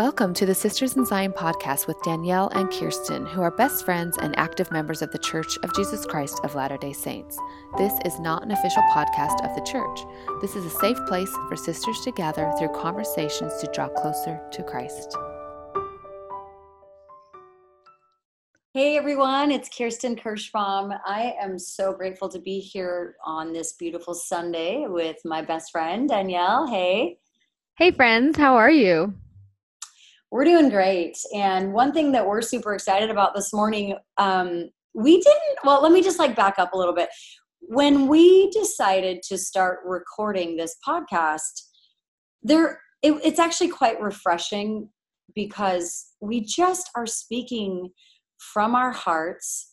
Welcome to the Sisters in Zion podcast with Danielle and Kirsten, who are best friends and active members of the Church of Jesus Christ of Latter day Saints. This is not an official podcast of the church. This is a safe place for sisters to gather through conversations to draw closer to Christ. Hey everyone, it's Kirsten Kirschbaum. I am so grateful to be here on this beautiful Sunday with my best friend, Danielle. Hey. Hey, friends, how are you? We're doing great. And one thing that we're super excited about this morning, um, we didn't, well, let me just like back up a little bit. When we decided to start recording this podcast, there, it, it's actually quite refreshing because we just are speaking from our hearts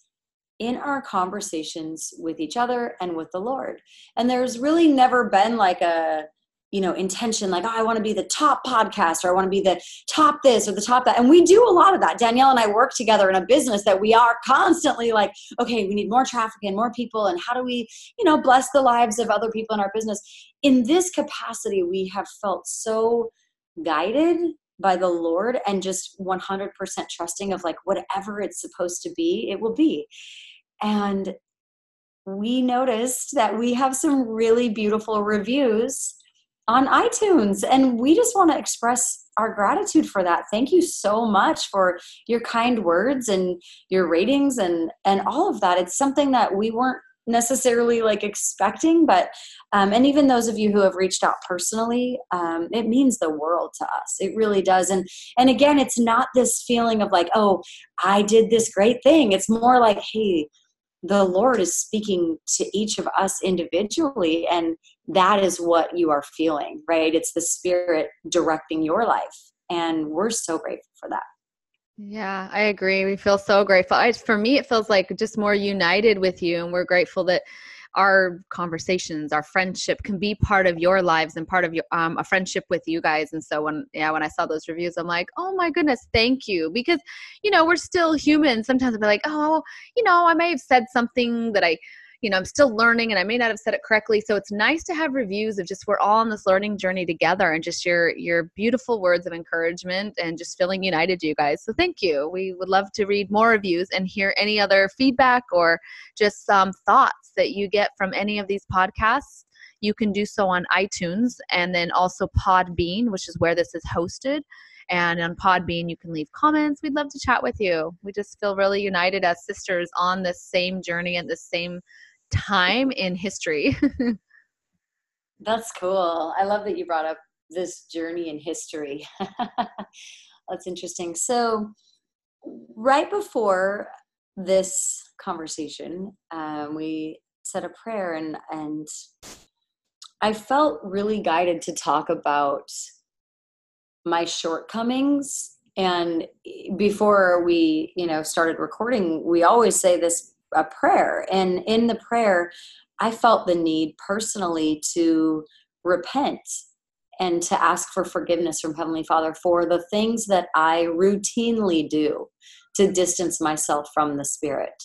in our conversations with each other and with the Lord. And there's really never been like a, you know intention like oh i want to be the top podcast or i want to be the top this or the top that and we do a lot of that. Danielle and i work together in a business that we are constantly like okay we need more traffic and more people and how do we you know bless the lives of other people in our business? In this capacity we have felt so guided by the lord and just 100% trusting of like whatever it's supposed to be it will be. And we noticed that we have some really beautiful reviews on iTunes. And we just want to express our gratitude for that. Thank you so much for your kind words and your ratings and and all of that. It's something that we weren't necessarily like expecting but um, and even those of you who have reached out personally um, it means the world to us it really does and and again it's not this feeling of like oh i did this great thing it's more like hey the Lord is speaking to each of us individually, and that is what you are feeling, right? It's the Spirit directing your life. And we're so grateful for that. Yeah, I agree. We feel so grateful. I, for me, it feels like just more united with you, and we're grateful that our conversations our friendship can be part of your lives and part of your um, a friendship with you guys. And so when yeah when i saw those reviews i'm like oh my goodness thank you. Because you know we're still human. Sometimes i'll be like oh you know i may have said something that i you know i'm still learning and i may not have said it correctly. So it's nice to have reviews of just we're all on this learning journey together and just your your beautiful words of encouragement and just feeling united you guys. So thank you. We would love to read more reviews and hear any other feedback or just some thoughts that you get from any of these podcasts. You can do so on itunes and then also podbean which is where this is hosted. And on Podbean, you can leave comments. We'd love to chat with you. We just feel really united as sisters on this same journey and this same time in history. That's cool. I love that you brought up this journey in history. That's interesting. So, right before this conversation, um, we said a prayer, and and I felt really guided to talk about my shortcomings. And before we, you know, started recording, we always say this a prayer. And in the prayer, I felt the need personally to repent and to ask for forgiveness from Heavenly Father for the things that I routinely do to distance myself from the Spirit.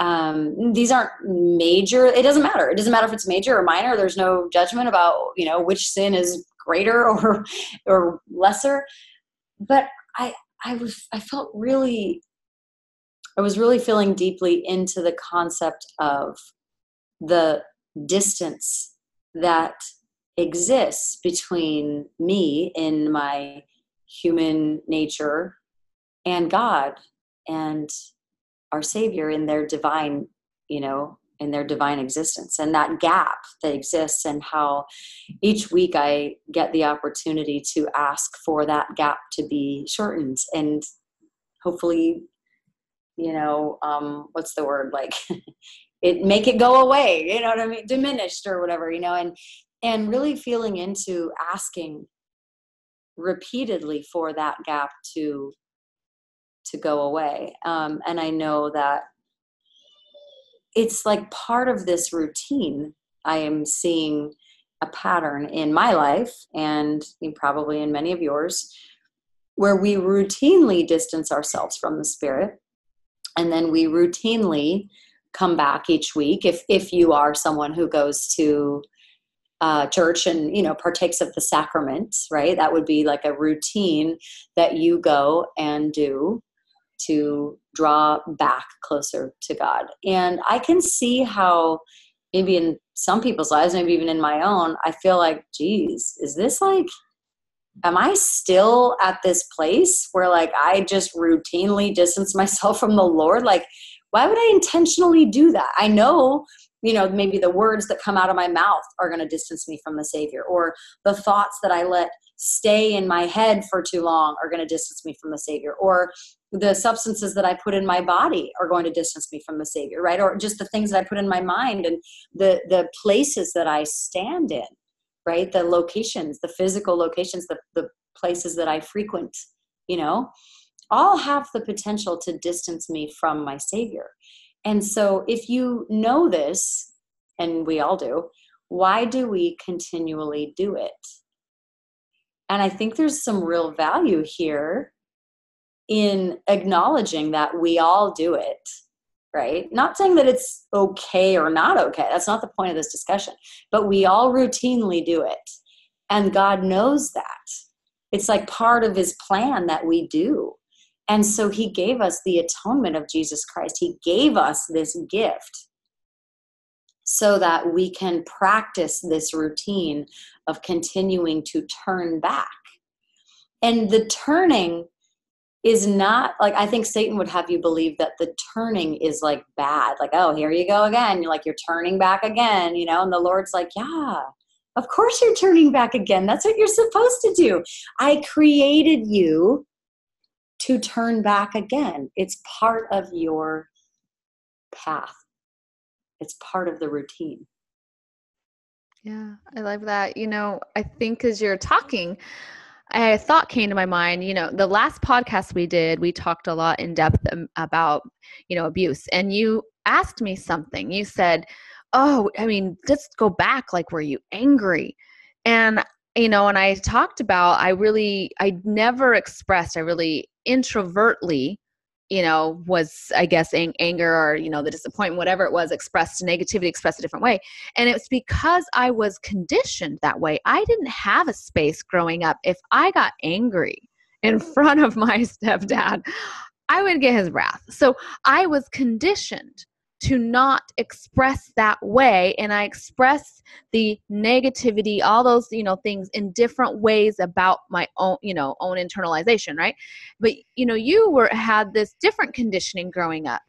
Um, these aren't major, it doesn't matter. It doesn't matter if it's major or minor. There's no judgment about, you know, which sin is greater or or lesser. But I I was I felt really I was really feeling deeply into the concept of the distance that exists between me in my human nature and God and our Savior in their divine, you know, in their divine existence. And that gap that exists and how each week I get the opportunity to ask for that gap to be shortened. And hopefully you know um, what's the word? Like it make it go away you know what i mean? Diminished or whatever you know and and really feeling into asking repeatedly for that gap to to go away. Um, and i know that it's like part of this routine i am seeing a pattern in my life and probably in many of yours where we routinely distance ourselves from the spirit and then we routinely come back each week if if you are someone who goes to uh, church and you know partakes of the sacraments right? That would be like a routine that you go and do to draw back closer to god. And i can see how maybe in some people's lives maybe even in my own i feel like geez is this like am i still at this place where like i just routinely distance myself from the lord? Like why would i intentionally do that? I know you know maybe the words that come out of my mouth are going to distance me from the savior or the thoughts that i let stay in my head for too long are going to distance me from the savior or the substances that i put in my body are going to distance me from the savior right? Or just the things that i put in my mind and the the places that i stand in right? The locations the physical locations the, the places that i frequent you know all have the potential to distance me from my savior. And so, if you know this, and we all do, why do we continually do it? And I think there's some real value here in acknowledging that we all do it, right? Not saying that it's okay or not okay. That's not the point of this discussion. But we all routinely do it. And God knows that. It's like part of his plan that we do. And so he gave us the atonement of Jesus Christ. He gave us this gift so that we can practice this routine of continuing to turn back. And the turning is not like I think Satan would have you believe that the turning is like bad. Like, oh, here you go again. You're like, you're turning back again, you know? And the Lord's like, yeah, of course you're turning back again. That's what you're supposed to do. I created you to turn back again. It's part of your path, it's part of the routine. Yeah, I love that. You know, I think as you're talking, a thought came to my mind. You know, the last podcast we did, we talked a lot in depth um, about, you know, abuse. And you asked me something. You said, Oh, I mean, just go back. Like, were you angry? And you know and i talked about i really i never expressed i really introvertly you know was i guess ang- anger or you know the disappointment whatever it was expressed negativity expressed a different way. And it was because i was conditioned that way. I didn't have a space growing up. If i got angry in front of my stepdad i would get his wrath. So i was conditioned to not express that way. And i express the negativity all those you know things in different ways about my own you know own internalization right? But you know you were had this different conditioning growing up.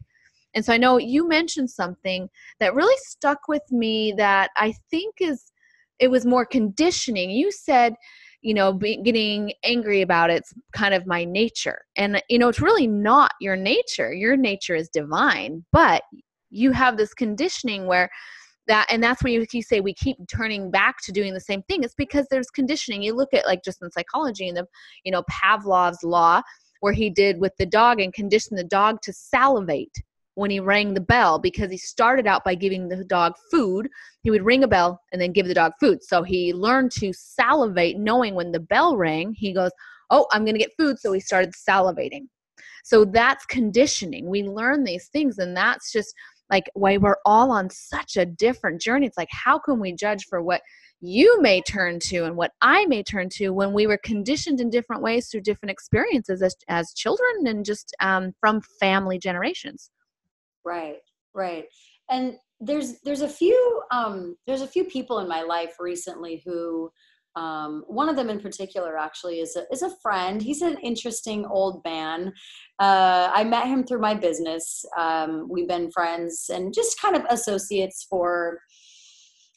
And so i know you mentioned something that really stuck with me that i think is it was more conditioning. You said you know be, getting angry about it's kind of my nature. And you know it's really not your nature. Your nature is divine. But you have this conditioning where that and that's where you, you say we keep turning back to doing the same thing. It's because there's conditioning. You look at like just in psychology and the you know pavlov's law where he did with the dog and conditioned the dog to salivate when he rang the bell because he started out by giving the dog food. He would ring a bell and then give the dog food. So he learned to salivate knowing when the bell rang he goes oh i'm going to get food. So he started salivating. So that's conditioning. We learn these things and that's just like why we're all on such a different journey. It's like how can we judge for what you may turn to and what i may turn to when we were conditioned in different ways through different experiences as, as children and just um, from family generations? Right right. And there's there's a few um, there's a few people in my life recently who um, one of them in particular actually is a, is a friend. He's an interesting old man. Uh, I met him through my business. Um, we've been friends and just kind of associates for,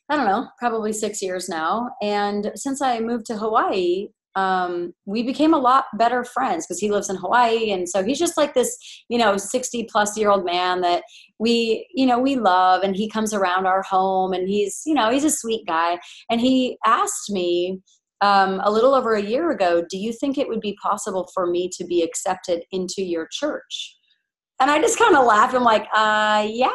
I don't know, probably six years now. And since I moved to Hawaii, um, we became a lot better friends because he lives in Hawaii. And so he's just like this, you know, 60 plus year old man that we, you know, we love. And he comes around our home and he's, you know, he's a sweet guy. And he asked me um, a little over a year ago, do you think it would be possible for me to be accepted into your church? And I just kind of laughed. I'm like, uh, yeah,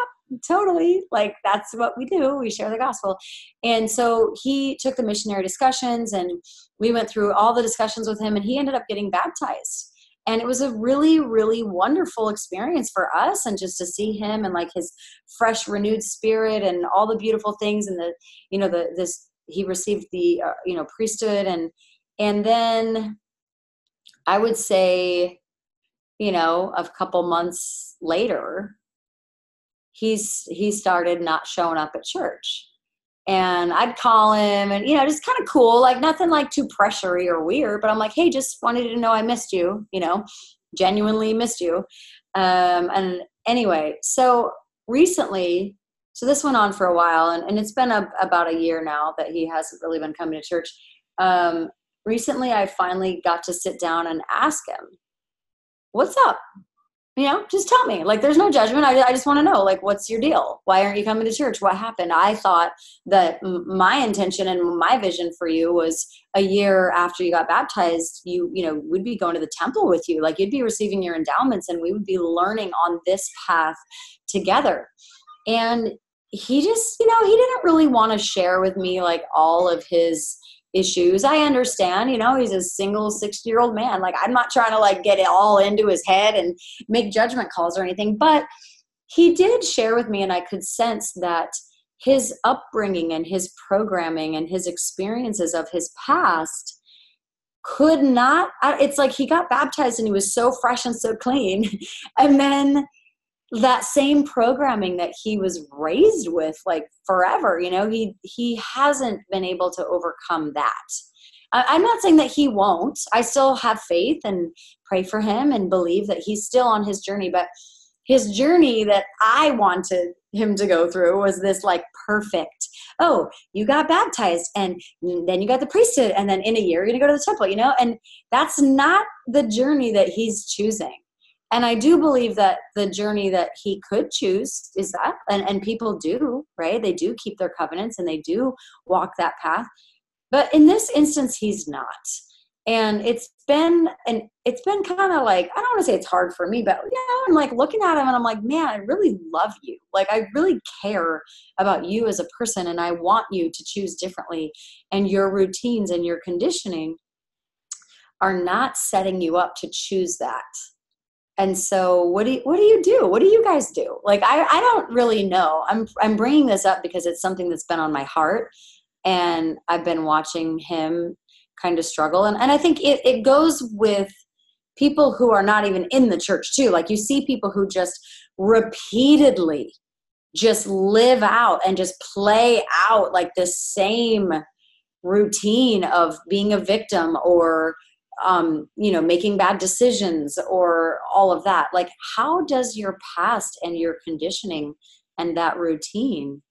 totally like that's what we do we share the gospel. And so he took the missionary discussions and we went through all the discussions with him and he ended up getting baptized. And it was a really really wonderful experience for us and just to see him and like his fresh renewed spirit and all the beautiful things and the you know the this he received the uh, you know priesthood. And and then i would say you know a couple months later he's he started not showing up at church. And I'd call him and you know just kind of cool like nothing like too pressury or weird but I'm like hey just wanted to know I missed you you know genuinely missed you. Um, and anyway so recently so this went on for a while and, and it's been a, about a year now that he hasn't really been coming to church. Um, recently I finally got to sit down and ask him what's up you know just tell me. Like there's no judgment. I, I just want to know like what's your deal? Why aren't you coming to church? What happened? I thought that my intention and my vision for you was a year after you got baptized you you know would be going to the temple with you. Like you'd be receiving your endowments and we would be learning on this path together. And he just you know he didn't really want to share with me like all of his issues. I understand, you know, he's a single 60 year old man. Like, I'm not trying to like get it all into his head and make judgment calls or anything, but he did share with me, and I could sense that his upbringing and his programming and his experiences of his past could not uh, it's like he got baptized and he was so fresh and so clean and then that same programming that he was raised with like forever you know he he hasn't been able to overcome that. I'm not saying that he won't. I still have faith and pray for him and believe that he's still on his journey but his journey that i wanted him to go through was this like perfect oh you got baptized and then you got the priesthood and then in a year you're gonna go to the temple you know? And that's not the journey that he's choosing and i do believe that the journey that he could choose is that and, and people do right? They do keep their covenants and they do walk that path. But in this instance he's not. And it's been and it's been kind of like i don't want to say it's hard for me but you know i'm like looking at him and i'm like man i really love you. Like i really care about you as a person and i want you to choose differently. And your routines and your conditioning are not setting you up to choose that and so what do you, what do you do? What do you guys do? Like I, I don't really know. I'm i'm bringing this up because it's something that's been on my heart and i've been watching him kind of struggle. And, and i think it, it goes with people who are not even in the church too. Like you see people who just repeatedly just live out and just play out like the same routine of being a victim or um, you know, making bad decisions or all of that. Like, how does your past and your conditioning and that routine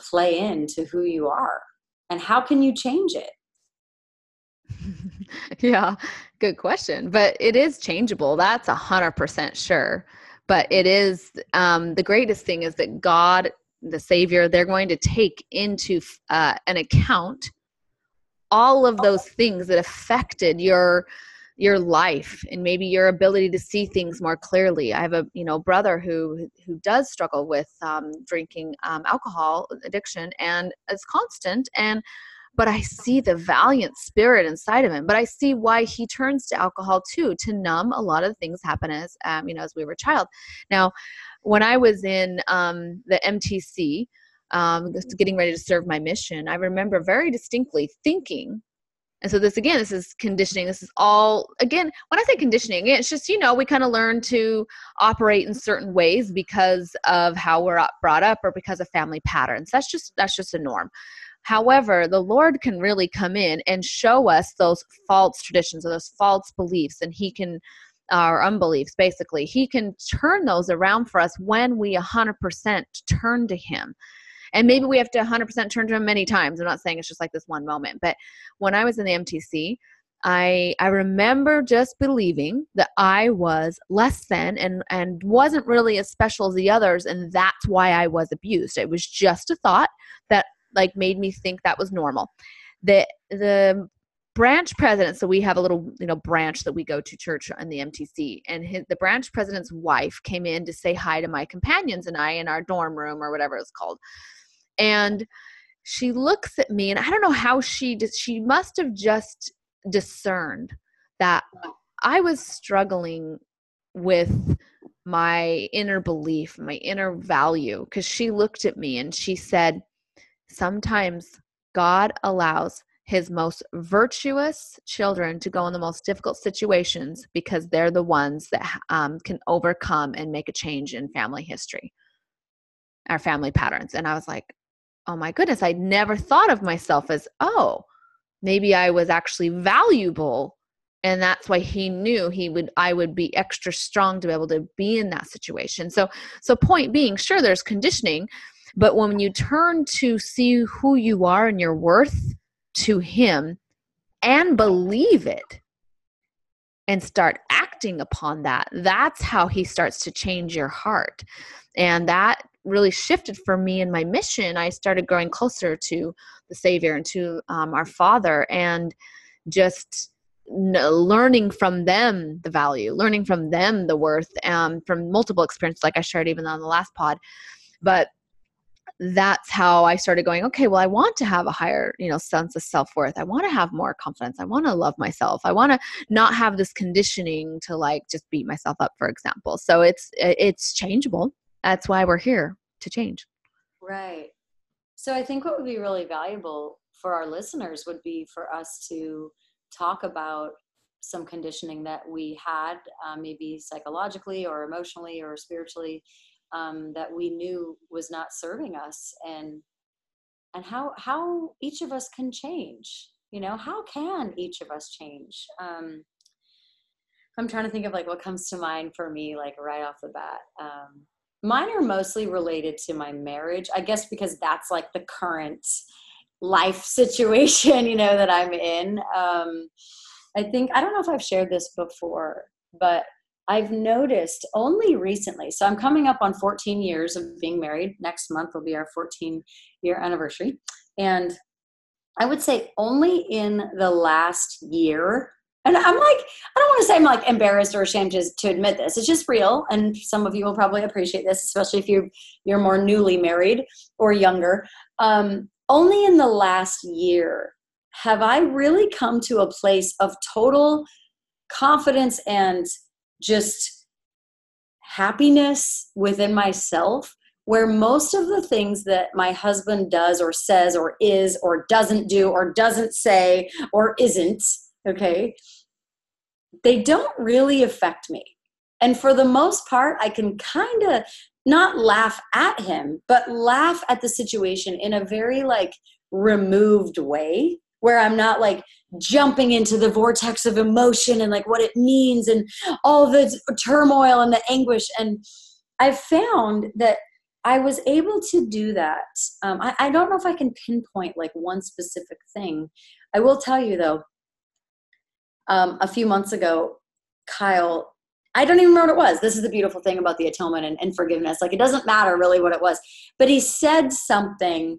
play into who you are? And how can you change it? yeah, good question. But it is changeable. That's a hundred percent sure. But it is um, the greatest thing is that God, the Savior, they're going to take into uh, an account all of those things that affected your your life and maybe your ability to see things more clearly. I have a you know brother who who does struggle with um, drinking um, alcohol addiction and it's constant and but I see the valiant spirit inside of him. But I see why he turns to alcohol too to numb a lot of things happen as um, you know as we were a child. Now, when I was in um, the MTC, um, getting ready to serve my mission, I remember very distinctly thinking, and so this again, this is conditioning. This is all again. When I say conditioning, it's just you know we kind of learn to operate in certain ways because of how we're brought up or because of family patterns. That's just that's just a norm. However, the Lord can really come in and show us those false traditions or those false beliefs, and He can our unbeliefs basically he can turn those around for us when we 100% turn to him and maybe we have to 100% turn to him many times i'm not saying it's just like this one moment but when i was in the mtc I I remember just believing that I was less than and and wasn't really as special as the others and that's why I was abused. It was just a thought that like made me think that was normal. The the branch president so we have a little you know branch that we go to church in the mtc and his, the branch president's wife came in to say hi to my companions and i in our dorm room or whatever it's called and she looks at me and i don't know how she did she must have just discerned that i was struggling with my inner belief my inner value because she looked at me and she said sometimes God allows his most virtuous children to go in the most difficult situations because they're the ones that um, can overcome and make a change in family history, our family patterns. And I was like, oh my goodness, I never thought of myself as, oh, maybe I was actually valuable. And that's why he knew he would I would be extra strong to be able to be in that situation. So so point being, sure there's conditioning, but when you turn to see who you are and your worth to him and believe it and start acting upon that, that's how he starts to change your heart. And that really shifted for me in my mission. I started growing closer to the Savior and to um, our Father and just learning from them the value, learning from them the worth, um, from multiple experiences, like I shared even on the last pod. But that's how I started going, okay, well, I want to have a higher, you know, sense of self-worth. I want to have more confidence. I want to love myself. I want to not have this conditioning to like just beat myself up, for example. So it's it's changeable. That's why we're here to change. Right. So I think what would be really valuable for our listeners would be for us to talk about some conditioning that we had, uh, maybe psychologically or emotionally or spiritually, um, that we knew was not serving us and and how how each of us can change you know how can each of us change um, i'm trying to think of like what comes to mind for me like right off the bat um, mine are mostly related to my marriage i guess because that's like the current life situation you know that i'm in um, i think i don't know if i've shared this before but I've noticed only recently, so I'm coming up on 14 years of being married. Next month will be our 14 year anniversary. And I would say only in the last year, and I'm like, I don't want to say I'm like embarrassed or ashamed to, to admit this. It's just real. And some of you will probably appreciate this, especially if you're, you're more newly married or younger. Um, only in the last year have I really come to a place of total confidence and just happiness within myself where most of the things that my husband does or says or is or doesn't do or doesn't say or isn't okay they don't really affect me and for the most part i can kind of not laugh at him but laugh at the situation in a very like removed way where I'm not like jumping into the vortex of emotion and like what it means and all the turmoil and the anguish. And I've found that I was able to do that. Um, I, I don't know if I can pinpoint like one specific thing. I will tell you though, um, a few months ago, Kyle, I don't even remember what it was. This is the beautiful thing about the atonement and, and forgiveness. Like it doesn't matter really what it was, but he said something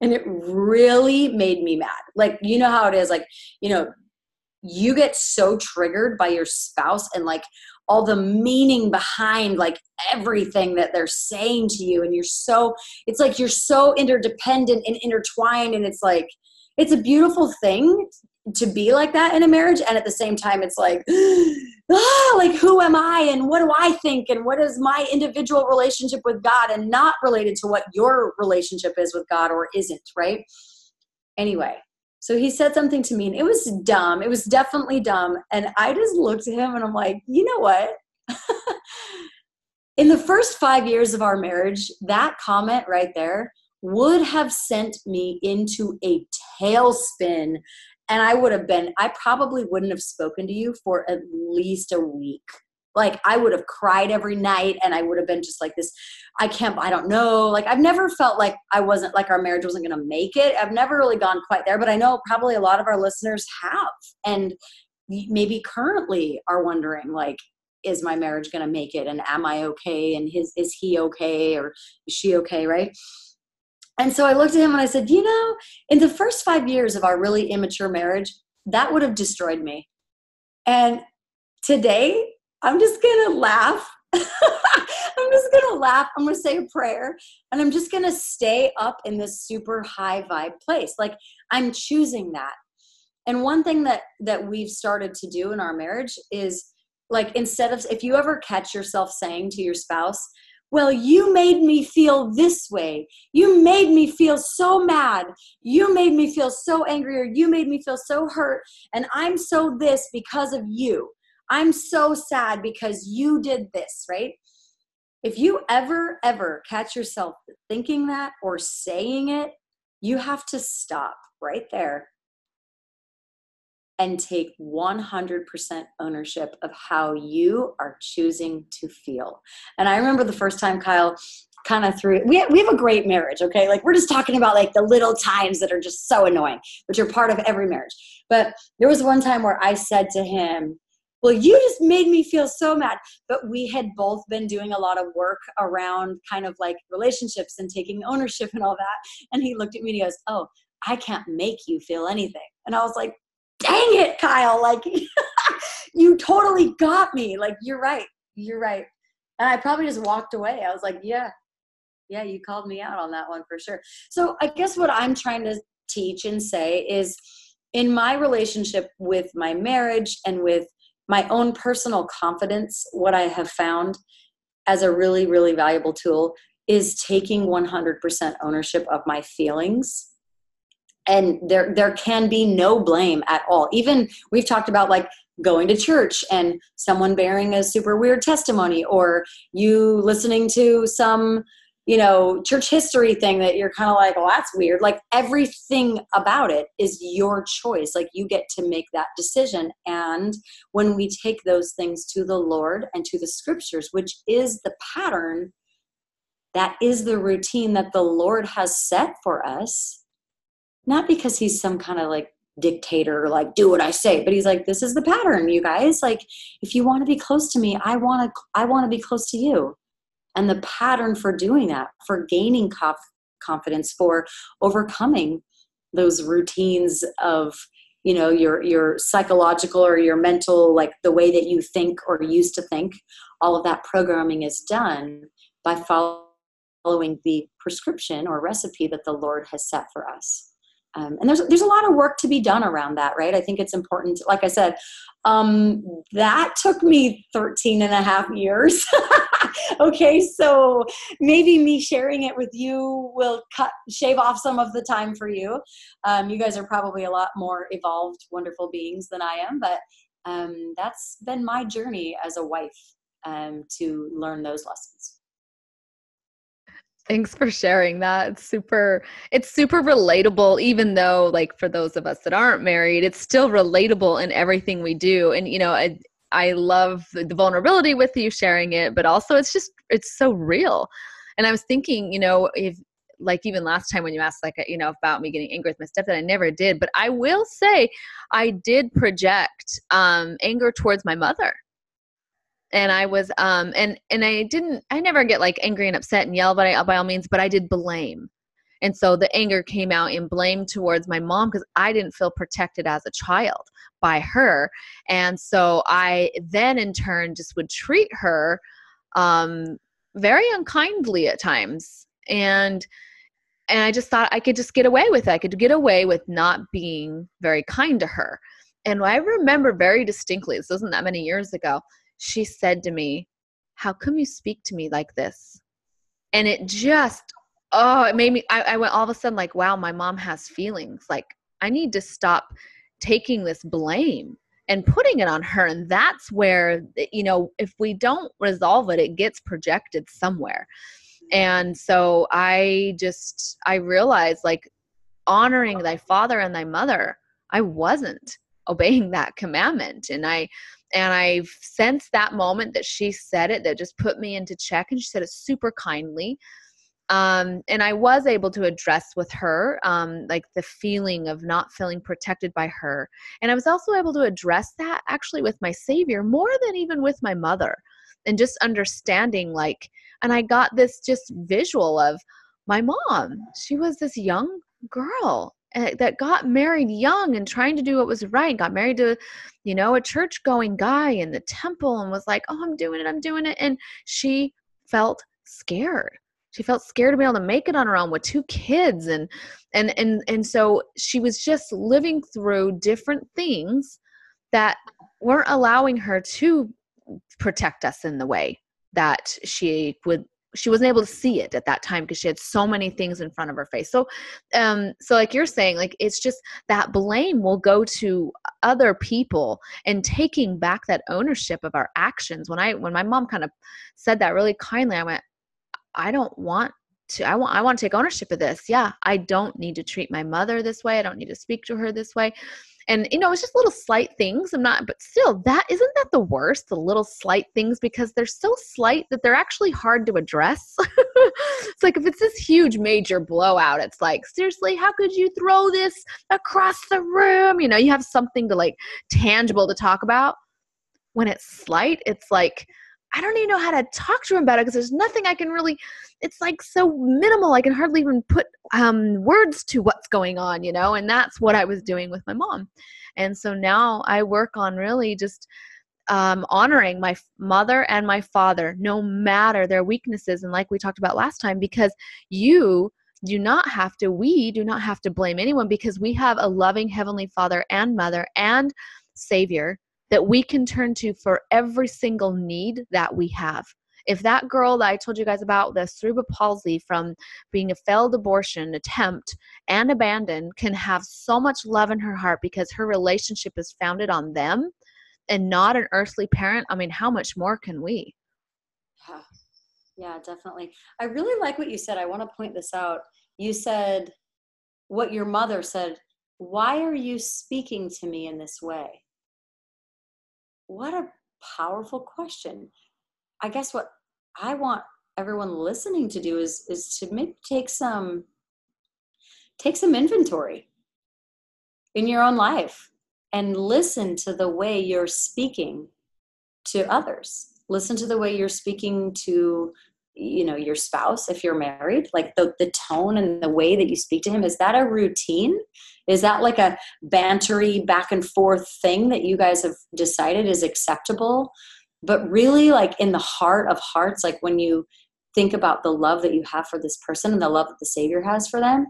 and it really made me mad like you know how it is like you know you get so triggered by your spouse and like all the meaning behind like everything that they're saying to you and you're so it's like you're so interdependent and intertwined and it's like it's a beautiful thing to be like that in a marriage and at the same time it's like ah, like who am i and what do i think and what is my individual relationship with god and not related to what your relationship is with god or isn't right? Anyway so he said something to me and it was dumb. It was definitely dumb and i just looked at him and i'm like you know what? In the first five years of our marriage that comment right there would have sent me into a tailspin and I would have been, I probably wouldn't have spoken to you for at least a week. Like I would have cried every night and I would have been just like this, I can't, I don't know. Like I've never felt like I wasn't, like our marriage wasn't going to make it. I've never really gone quite there, but I know probably a lot of our listeners have. And maybe currently are wondering like, is my marriage going to make it? And am I okay? And his, is he okay? Or is she okay? Right and so I looked at him and I said, You know, in the first five years of our really immature marriage, that would have destroyed me. And today, I'm just going to laugh. I'm just going to laugh. I'm going to say a prayer and I'm just going to stay up in this super high vibe place. Like I'm choosing that. And one thing that that we've started to do in our marriage is like instead of if you ever catch yourself saying to your spouse, well, you made me feel this way. You made me feel so mad. You made me feel so angry, or you made me feel so hurt. And I'm so this because of you. I'm so sad because you did this, right? If you ever, ever catch yourself thinking that or saying it, you have to stop right there and take 100% ownership of how you are choosing to feel. And I remember the first time Kyle kind of threw we have, we have a great marriage, okay? Like we're just talking about like the little times that are just so annoying, which are part of every marriage. But there was one time where I said to him, well, you just made me feel so mad. But we had both been doing a lot of work around kind of like relationships and taking ownership and all that. And he looked at me and he goes, Oh, I can't make you feel anything. And I was like, dang it, Kyle, like you totally got me. Like, you're right. You're right. And I probably just walked away. I was like, yeah, yeah, you called me out on that one for sure. So I guess what I'm trying to teach and say is in my relationship with my marriage and with my own personal confidence, what I have found as a really, really valuable tool is taking 100% ownership of my feelings and there there can be no blame at all. Even we've talked about like going to church and someone bearing a super weird testimony or you listening to some you know church history thing that you're kind of like well that's weird. Like everything about it is your choice. Like you get to make that decision. And when we take those things to the lord and to the scriptures which is the pattern that is the routine that the lord has set for us not because he's some kind of like dictator like do what i say but he's like this is the pattern you guys. Like if you want to be close to me i want to i want to be close to you. And the pattern for doing that for gaining conf- confidence for overcoming those routines of you know your your psychological or your mental like the way that you think or used to think all of that programming is done by following the prescription or recipe that the lord has set for us um, and there's there's a lot of work to be done around that right? I think it's important like i said um, that took me 13 and a half years. Okay so maybe me sharing it with you will cut shave off some of the time for you. Um, you guys are probably a lot more evolved wonderful beings than i am but um, that's been my journey as a wife um, to learn those lessons Thanks for sharing that. It's super it's super relatable even though like for those of us that aren't married, it's still relatable in everything we do. And you know, I I love the vulnerability with you sharing it, but also it's just it's so real. And I was thinking, you know, if like even last time when you asked like you know about me getting angry with my stepdad, I never did, but I will say I did project um anger towards my mother and I was um and and I didn't I never get like angry and upset and yell but I by all means, but I did blame. And so the anger came out in blame towards my mom because I didn't feel protected as a child by her. And so I then in turn just would treat her um very unkindly at times. And and I just thought I could just get away with it. I could get away with not being very kind to her. And I remember very distinctly, this wasn't that many years ago, she said to me, How come you speak to me like this? And it just, oh, it made me, I, I went all of a sudden like, wow, my mom has feelings. Like, I need to stop taking this blame and putting it on her. And that's where, you know, if we don't resolve it, it gets projected somewhere. And so I just, I realized like honoring thy father and thy mother, I wasn't obeying that commandment. And I, and I've sensed that moment that she said it that just put me into check and she said it super kindly. Um, and I was able to address with her um, like the feeling of not feeling protected by her. And I was also able to address that actually with my Savior more than even with my mother. And just understanding, like, and I got this just visual of my mom. She was this young girl Eh, that got married young and trying to do what was right got married to you know a church going guy in the temple and was like oh i'm doing it i'm doing it and she felt scared. She felt scared to be able to make it on her own with two kids and and and and so she was just living through different things that weren't allowing her to protect us in the way that she would she wasn't able to see it at that time because she had so many things in front of her face. So um so like you're saying like it's just that blame will go to other people and taking back that ownership of our actions. When i when my mom kind of said that really kindly i went i don't want to i want i want to take ownership of this. Yeah i don't need to treat my mother this way. I don't need to speak to her this way and you know it's just little slight things. I'm not but still that isn't that the worst the little slight things? Because they're so slight that they're actually hard to address. It's like if it's this huge major blowout it's like seriously how could you throw this across the room? You know you have something to like tangible to talk about. When it's slight it's like I don't even know how to talk to him about it because there's nothing I can really. It's like so minimal. I can hardly even put um, words to what's going on, you know. And that's what I was doing with my mom. And so now I work on really just um, honoring my mother and my father, no matter their weaknesses. And like we talked about last time, because you do not have to, we do not have to blame anyone because we have a loving Heavenly Father and Mother and Savior that we can turn to for every single need that we have. If that girl that I told you guys about, the cerebral palsy from being a failed abortion attempt and abandoned, can have so much love in her heart because her relationship is founded on them and not an earthly parent, I mean, how much more can we? Yeah, yeah definitely. I really like what you said. I want to point this out. You said what your mother said, Why are you speaking to me in this way? What a powerful question. I guess what I want everyone listening to do is is to maybe take some take some inventory in your own life and listen to the way you're speaking to others listen to the way you're speaking to you know your spouse if you're married like the, the tone and the way that you speak to him is that a routine? Is that like a bantery back and forth thing that you guys have decided is acceptable? But really like in the heart of hearts like when you think about the love that you have for this person and the love that the savior has for them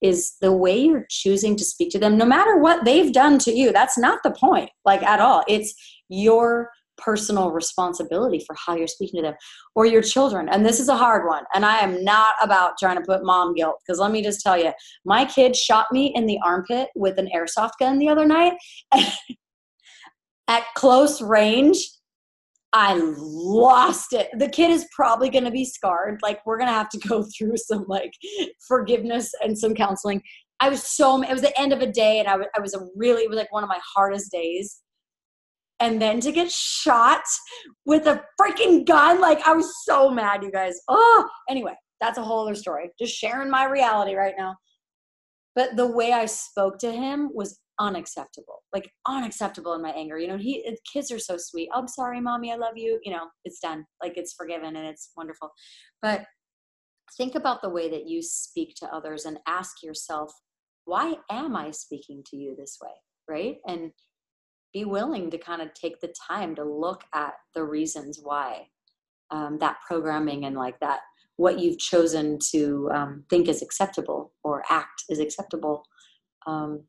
is the way you're choosing to speak to them no matter what they've done to you that's not the point like at all. It's your personal responsibility for how you're speaking to them or your children. And this is a hard one. And I am not about trying to put mom guilt because let me just tell you, my kid shot me in the armpit with an airsoft gun the other night at close range. I lost it. The kid is probably going to be scarred. Like, we're going to have to go through some like forgiveness and some counseling. I was so, it was the end of a day, and I was, I was a really, it was like one of my hardest days and then to get shot with a freaking gun. Like i was so mad you guys. Oh anyway that's a whole other story. Just sharing my reality right now. But the way i spoke to him was unacceptable like unacceptable in my anger. You know he kids are so sweet. Oh, I'm sorry mommy i love you. You know it's done. Like it's forgiven and it's wonderful. But think about the way that you speak to others and ask yourself why am i speaking to you this way? Right? And be willing to kind of take the time to look at the reasons why um, that programming and like that what you've chosen to um, think is acceptable or act is acceptable um,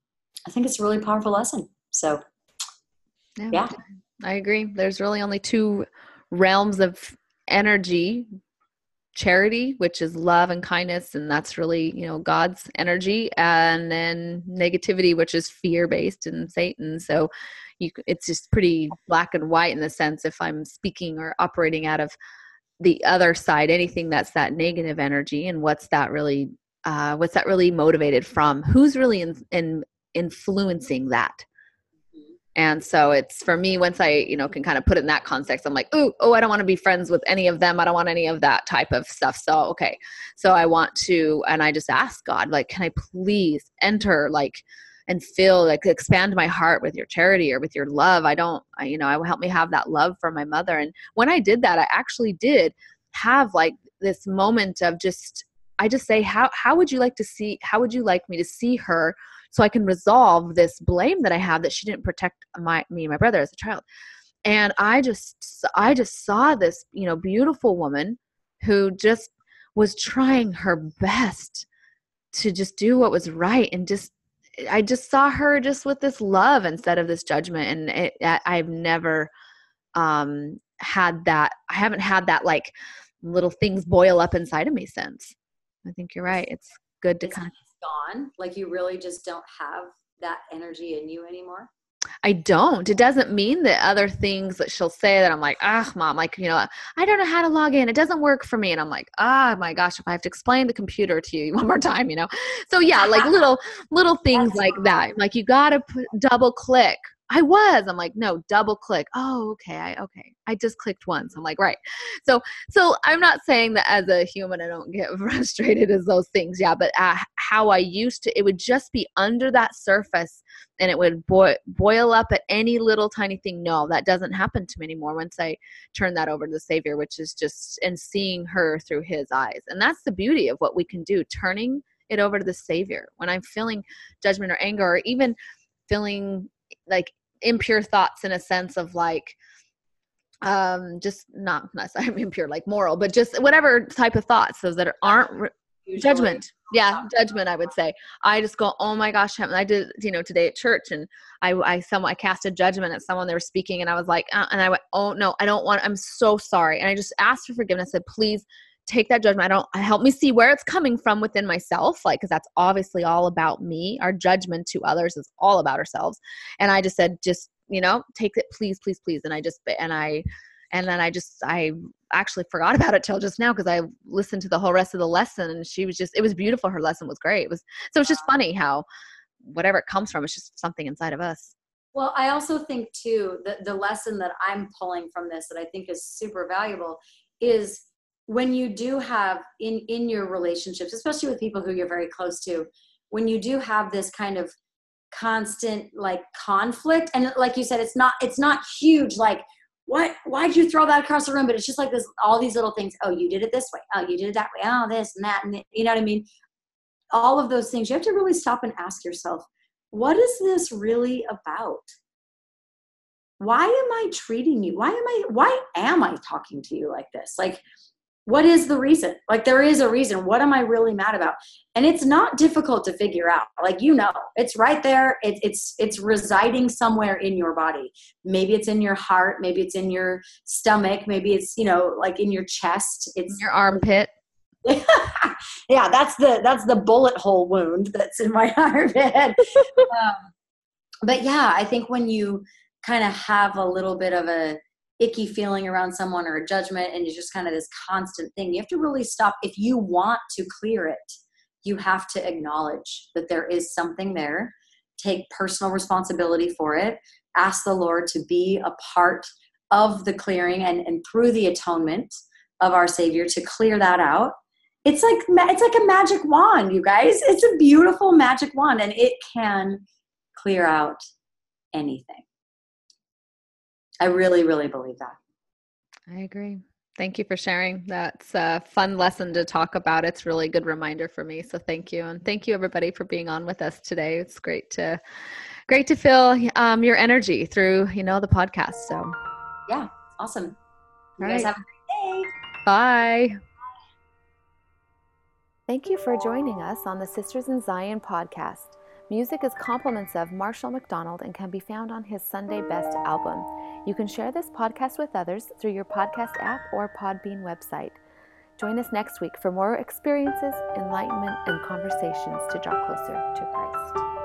i think it's a really powerful lesson. So yeah. yeah. I agree. There's really only two realms of energy charity which is love and kindness and that's really you know god's energy and then negativity which is fear based and satan. So you it's just pretty black and white in the sense if i'm speaking or operating out of the other side anything that's that negative energy and what's that really uh, what's that really motivated from? Who's really in, in influencing that? And so it's for me once i you know can kind of put it in that context i'm like oh oh i don't want to be friends with any of them. I don't want any of that type of stuff. So okay. So i want to and i just ask god like can i please enter like and fill like expand my heart with your charity or with your love. I don't I, you know i will help me have that love for my mother. And when i did that i actually did have like this moment of just i just say how how would you like to see how would you like me to see her so i can resolve this blame that i have that she didn't protect my me and my brother as a child? And i just i just saw this you know beautiful woman who just was trying her best to just do what was right and just I just saw her just with this love instead of this judgment, and it, I've never um, had that. I haven't had that like little things boil up inside of me since. I think you're right. It's good to it's kind of gone. Like you really just don't have that energy in you anymore. I don't. It doesn't mean that other things that she'll say that I'm like, ah, mom, like, you know, I don't know how to log in. It doesn't work for me. And I'm like, ah, my gosh, if I have to explain the computer to you one more time, you know? So yeah, like little, little things like that. Like you got to double click I was. I'm like, no, double click. Oh, okay. I okay. I just clicked once. I'm like, right. So so I'm not saying that as a human I don't get frustrated as those things. Yeah, but uh, how I used to, it would just be under that surface, and it would boil boil up at any little tiny thing. No, that doesn't happen to me anymore. Once I turn that over to the Savior, which is just and seeing her through His eyes, and that's the beauty of what we can do. Turning it over to the Savior when I'm feeling judgment or anger, or even feeling like impure thoughts in a sense of like um just not not I'm impure like moral but just whatever type of thoughts those that aren't re- judgment. yeah judgment i would say. I just go oh my gosh i did you know today at church and i i someone i cast a judgment at someone they were speaking and i was like uh, and i went oh no i don't want i'm so sorry and i just asked for forgiveness I said please take that judgment. I don't help me see where it's coming from within myself, like, because that's obviously all about me. Our judgment to others is all about ourselves. And I just said, just, you know, take it, please, please, please. And I just, and I, and then I just, I actually forgot about it till just now because I listened to the whole rest of the lesson and she was just, it was beautiful. Her lesson was great. It was, so it's just funny how whatever it comes from, it's just something inside of us. Well, I also think too that the lesson that I'm pulling from this that I think is super valuable is when you do have in in your relationships especially with people who you're very close to when you do have this kind of constant like conflict and like you said it's not it's not huge like what why'd you throw that across the room? But it's just like this all these little things oh you did it this way. Oh you did it that way. Oh this and that and you know what i mean? All of those things you have to really stop and ask yourself what is this really about? Why am i treating you? Why am i why am i talking to you like this? Like what is the reason? Like there is a reason. What am i really mad about? And it's not difficult to figure out. Like you know it's right there. It, it's it's residing somewhere in your body. Maybe it's in your heart. Maybe it's in your stomach. Maybe it's you know like in your chest. It's your armpit. Yeah that's the that's the bullet hole wound that's in my armpit. Um, but yeah i think when you kind of have a little bit of a icky feeling around someone or a judgment and it's just kind of this constant thing. You have to really stop if you want to clear it you have to acknowledge that there is something there. Take personal responsibility for it. Ask the lord to be a part of the clearing and, and through the atonement of our savior to clear that out. It's like it's like a magic wand you guys. It's a beautiful magic wand and it can clear out anything I really, really believe that. I agree. Thank you for sharing. That's a fun lesson to talk about. It's really good reminder for me. So thank you, and thank you everybody for being on with us today. It's great to, great to feel um, your energy through you know the podcast. So yeah, awesome. You All guys right. have a great day. Bye. Thank you for joining us on the Sisters in Zion podcast. Music is compliments of Marshall McDonald and can be found on his Sunday Best album. You can share this podcast with others through your podcast app or Podbean website. Join us next week for more experiences, enlightenment, and conversations to draw closer to Christ.